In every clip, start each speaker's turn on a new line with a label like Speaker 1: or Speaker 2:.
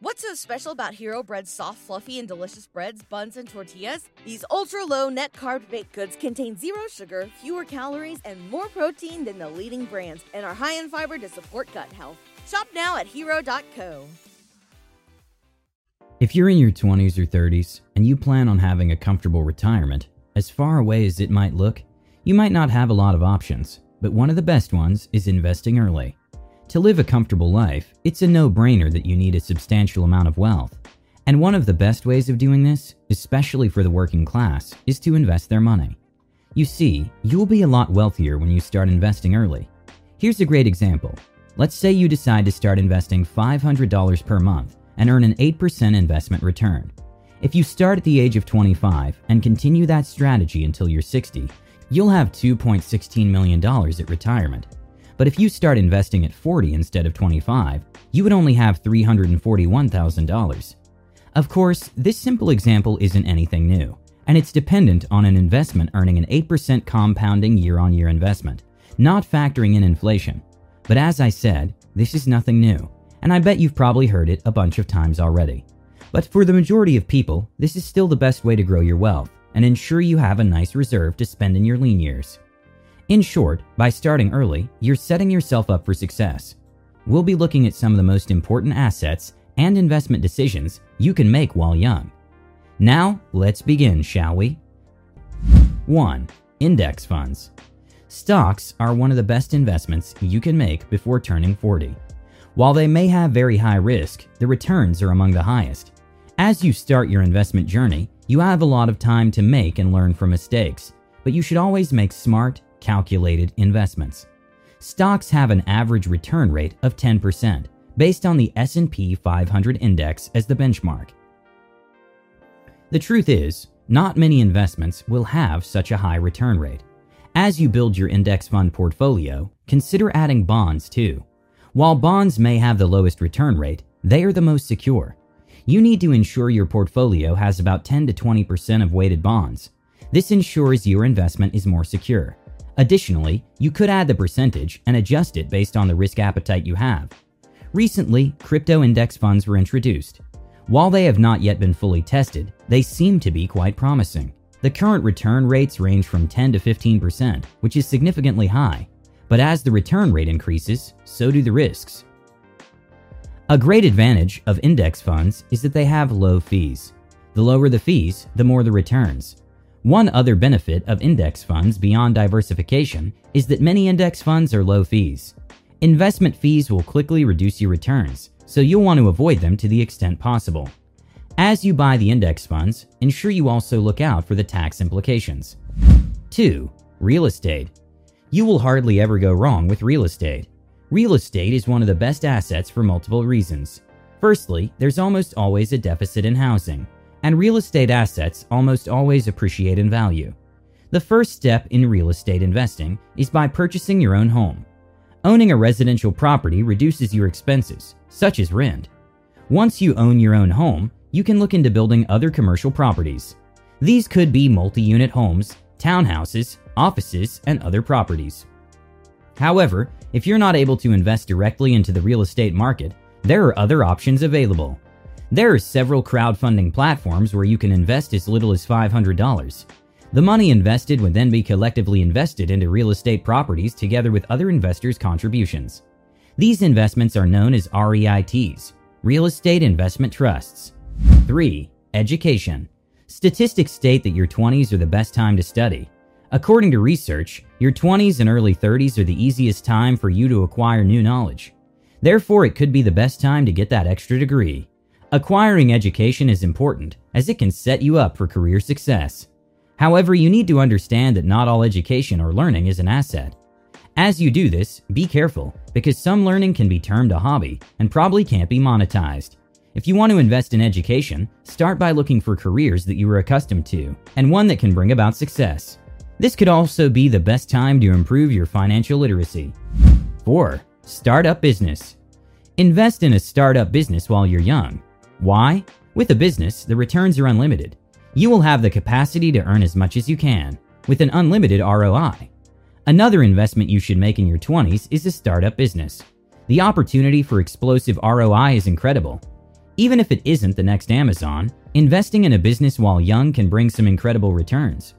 Speaker 1: What's so special about Hero Bread's soft, fluffy, and delicious breads, buns, and tortillas? These ultra low net carb baked goods contain zero sugar, fewer calories, and more protein than the leading brands, and are high in fiber to support gut health. Shop now at hero.co.
Speaker 2: If you're in your 20s or 30s and you plan on having a comfortable retirement, as far away as it might look, you might not have a lot of options, but one of the best ones is investing early. To live a comfortable life, it's a no brainer that you need a substantial amount of wealth. And one of the best ways of doing this, especially for the working class, is to invest their money. You see, you'll be a lot wealthier when you start investing early. Here's a great example. Let's say you decide to start investing $500 per month and earn an 8% investment return. If you start at the age of 25 and continue that strategy until you're 60, you'll have $2.16 million at retirement. But if you start investing at 40 instead of 25, you would only have $341,000. Of course, this simple example isn't anything new, and it's dependent on an investment earning an 8% compounding year on year investment, not factoring in inflation. But as I said, this is nothing new, and I bet you've probably heard it a bunch of times already. But for the majority of people, this is still the best way to grow your wealth and ensure you have a nice reserve to spend in your lean years. In short, by starting early, you're setting yourself up for success. We'll be looking at some of the most important assets and investment decisions you can make while young. Now, let's begin, shall we? 1. Index funds. Stocks are one of the best investments you can make before turning 40. While they may have very high risk, the returns are among the highest. As you start your investment journey, you have a lot of time to make and learn from mistakes, but you should always make smart, calculated investments. Stocks have an average return rate of 10% based on the S&P 500 index as the benchmark. The truth is, not many investments will have such a high return rate. As you build your index fund portfolio, consider adding bonds too. While bonds may have the lowest return rate, they are the most secure. You need to ensure your portfolio has about 10 to 20% of weighted bonds. This ensures your investment is more secure. Additionally, you could add the percentage and adjust it based on the risk appetite you have. Recently, crypto index funds were introduced. While they have not yet been fully tested, they seem to be quite promising. The current return rates range from 10 to 15%, which is significantly high. But as the return rate increases, so do the risks. A great advantage of index funds is that they have low fees. The lower the fees, the more the returns. One other benefit of index funds beyond diversification is that many index funds are low fees. Investment fees will quickly reduce your returns, so you'll want to avoid them to the extent possible. As you buy the index funds, ensure you also look out for the tax implications. 2. Real estate. You will hardly ever go wrong with real estate. Real estate is one of the best assets for multiple reasons. Firstly, there's almost always a deficit in housing and real estate assets almost always appreciate in value. The first step in real estate investing is by purchasing your own home. Owning a residential property reduces your expenses, such as rent. Once you own your own home, you can look into building other commercial properties. These could be multi unit homes, townhouses, offices, and other properties. However, if you're not able to invest directly into the real estate market, there are other options available. There are several crowdfunding platforms where you can invest as little as $500. The money invested would then be collectively invested into real estate properties together with other investors' contributions. These investments are known as REITs, Real Estate Investment Trusts. 3. Education. Statistics state that your 20s are the best time to study. According to research, your 20s and early 30s are the easiest time for you to acquire new knowledge. Therefore, it could be the best time to get that extra degree. Acquiring education is important as it can set you up for career success. However, you need to understand that not all education or learning is an asset. As you do this, be careful because some learning can be termed a hobby and probably can't be monetized. If you want to invest in education, start by looking for careers that you are accustomed to and one that can bring about success. This could also be the best time to improve your financial literacy. 4. Startup business. Invest in a startup business while you're young. Why? With a business, the returns are unlimited. You will have the capacity to earn as much as you can, with an unlimited ROI. Another investment you should make in your 20s is a startup business. The opportunity for explosive ROI is incredible. Even if it isn't the next Amazon, investing in a business while young can bring some incredible returns.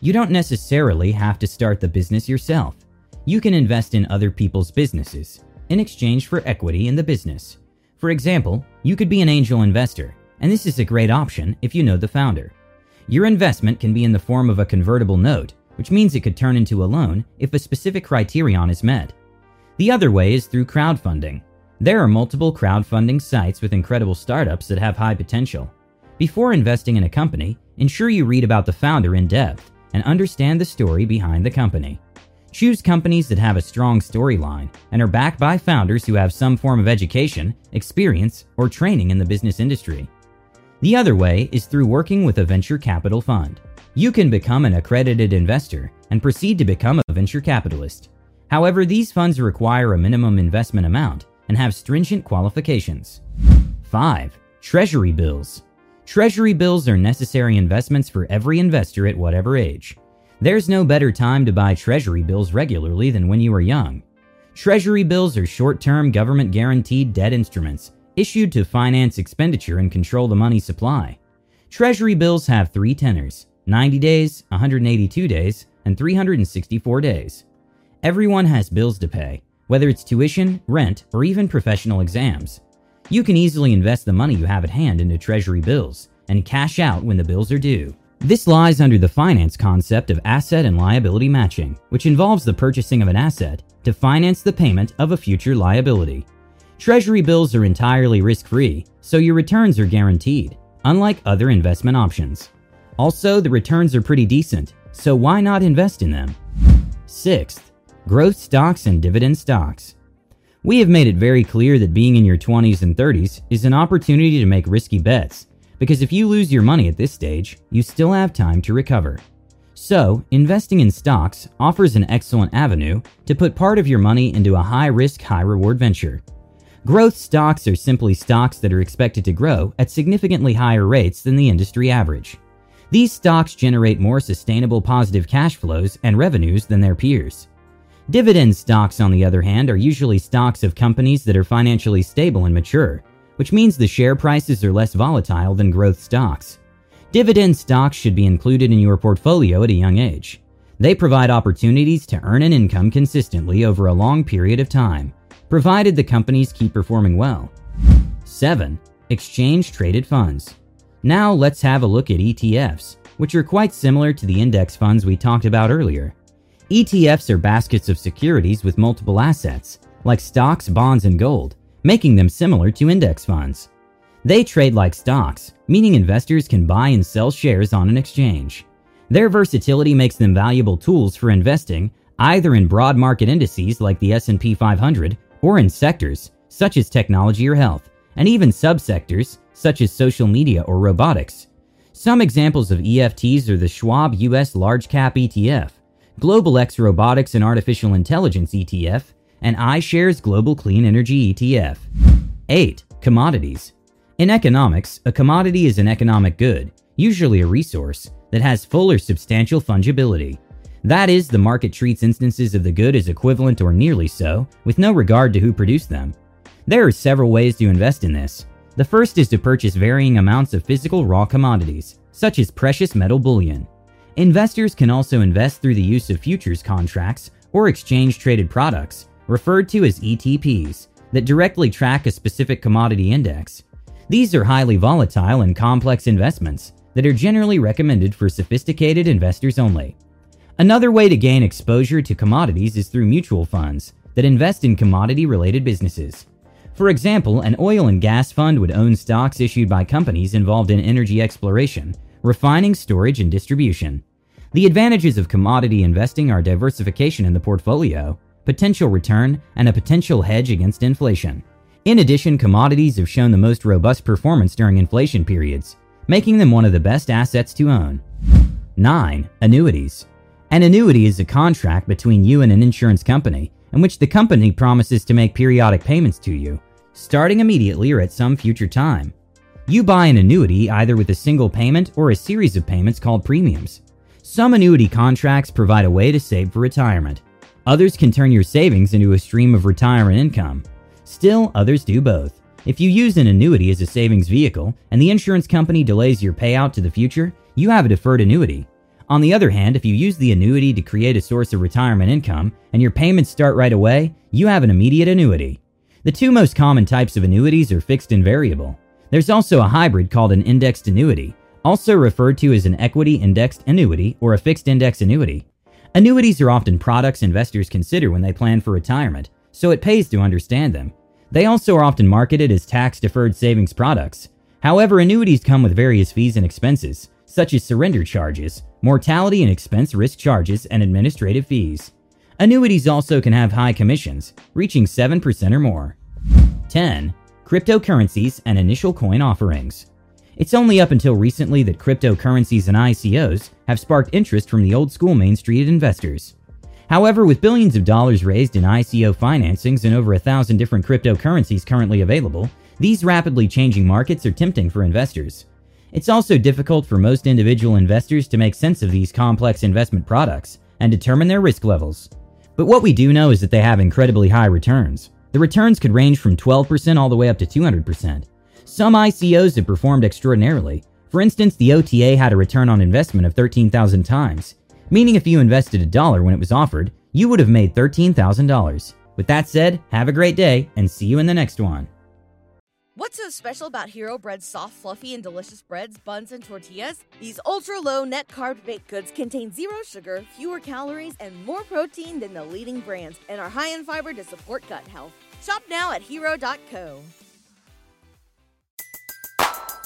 Speaker 2: You don't necessarily have to start the business yourself. You can invest in other people's businesses in exchange for equity in the business. For example, you could be an angel investor, and this is a great option if you know the founder. Your investment can be in the form of a convertible note, which means it could turn into a loan if a specific criterion is met. The other way is through crowdfunding. There are multiple crowdfunding sites with incredible startups that have high potential. Before investing in a company, ensure you read about the founder in depth and understand the story behind the company. Choose companies that have a strong storyline and are backed by founders who have some form of education, experience, or training in the business industry. The other way is through working with a venture capital fund. You can become an accredited investor and proceed to become a venture capitalist. However, these funds require a minimum investment amount and have stringent qualifications. 5. Treasury bills. Treasury bills are necessary investments for every investor at whatever age. There's no better time to buy treasury bills regularly than when you are young. Treasury bills are short term government guaranteed debt instruments issued to finance expenditure and control the money supply. Treasury bills have three tenors 90 days, 182 days, and 364 days. Everyone has bills to pay, whether it's tuition, rent, or even professional exams. You can easily invest the money you have at hand into Treasury bills and cash out when the bills are due. This lies under the finance concept of asset and liability matching, which involves the purchasing of an asset to finance the payment of a future liability. Treasury bills are entirely risk free, so your returns are guaranteed, unlike other investment options. Also, the returns are pretty decent, so why not invest in them? Sixth, growth stocks and dividend stocks. We have made it very clear that being in your 20s and 30s is an opportunity to make risky bets because if you lose your money at this stage, you still have time to recover. So, investing in stocks offers an excellent avenue to put part of your money into a high risk, high reward venture. Growth stocks are simply stocks that are expected to grow at significantly higher rates than the industry average. These stocks generate more sustainable positive cash flows and revenues than their peers. Dividend stocks, on the other hand, are usually stocks of companies that are financially stable and mature, which means the share prices are less volatile than growth stocks. Dividend stocks should be included in your portfolio at a young age. They provide opportunities to earn an income consistently over a long period of time, provided the companies keep performing well. 7. Exchange traded funds. Now let's have a look at ETFs, which are quite similar to the index funds we talked about earlier. ETFs are baskets of securities with multiple assets, like stocks, bonds, and gold, making them similar to index funds. They trade like stocks, meaning investors can buy and sell shares on an exchange. Their versatility makes them valuable tools for investing either in broad market indices like the S&P 500 or in sectors such as technology or health, and even subsectors such as social media or robotics. Some examples of EFTs are the Schwab US Large Cap ETF, Global X Robotics and Artificial Intelligence ETF, and iShares Global Clean Energy ETF. 8. Commodities. In economics, a commodity is an economic good, usually a resource, that has full or substantial fungibility. That is, the market treats instances of the good as equivalent or nearly so, with no regard to who produced them. There are several ways to invest in this. The first is to purchase varying amounts of physical raw commodities, such as precious metal bullion. Investors can also invest through the use of futures contracts or exchange traded products, referred to as ETPs, that directly track a specific commodity index. These are highly volatile and complex investments that are generally recommended for sophisticated investors only. Another way to gain exposure to commodities is through mutual funds that invest in commodity related businesses. For example, an oil and gas fund would own stocks issued by companies involved in energy exploration, refining, storage, and distribution. The advantages of commodity investing are diversification in the portfolio, potential return, and a potential hedge against inflation. In addition, commodities have shown the most robust performance during inflation periods, making them one of the best assets to own. 9. Annuities. An annuity is a contract between you and an insurance company in which the company promises to make periodic payments to you, starting immediately or at some future time. You buy an annuity either with a single payment or a series of payments called premiums. Some annuity contracts provide a way to save for retirement, Others can turn your savings into a stream of retirement income. Still, others do both. If you use an annuity as a savings vehicle and the insurance company delays your payout to the future, you have a deferred annuity. On the other hand, if you use the annuity to create a source of retirement income and your payments start right away, you have an immediate annuity. The two most common types of annuities are fixed and variable. There's also a hybrid called an indexed annuity, also referred to as an equity indexed annuity or a fixed index annuity. Annuities are often products investors consider when they plan for retirement, so it pays to understand them. They also are often marketed as tax deferred savings products. However, annuities come with various fees and expenses, such as surrender charges, mortality and expense risk charges, and administrative fees. Annuities also can have high commissions, reaching 7% or more. 10. Cryptocurrencies and initial coin offerings. It's only up until recently that cryptocurrencies and ICOs have sparked interest from the old school Main Street investors. However, with billions of dollars raised in ICO financings and over a thousand different cryptocurrencies currently available, these rapidly changing markets are tempting for investors. It's also difficult for most individual investors to make sense of these complex investment products and determine their risk levels. But what we do know is that they have incredibly high returns. The returns could range from 12% all the way up to 200%. Some ICOs have performed extraordinarily. For instance, the OTA had a return on investment of 13,000 times, meaning if you invested a dollar when it was offered, you would have made $13,000. With that said, have a great day and see you in the next one.
Speaker 1: What's so special about Hero Bread's soft, fluffy, and delicious breads, buns, and tortillas? These ultra low net carb baked goods contain zero sugar, fewer calories, and more protein than the leading brands, and are high in fiber to support gut health. Shop now at hero.co.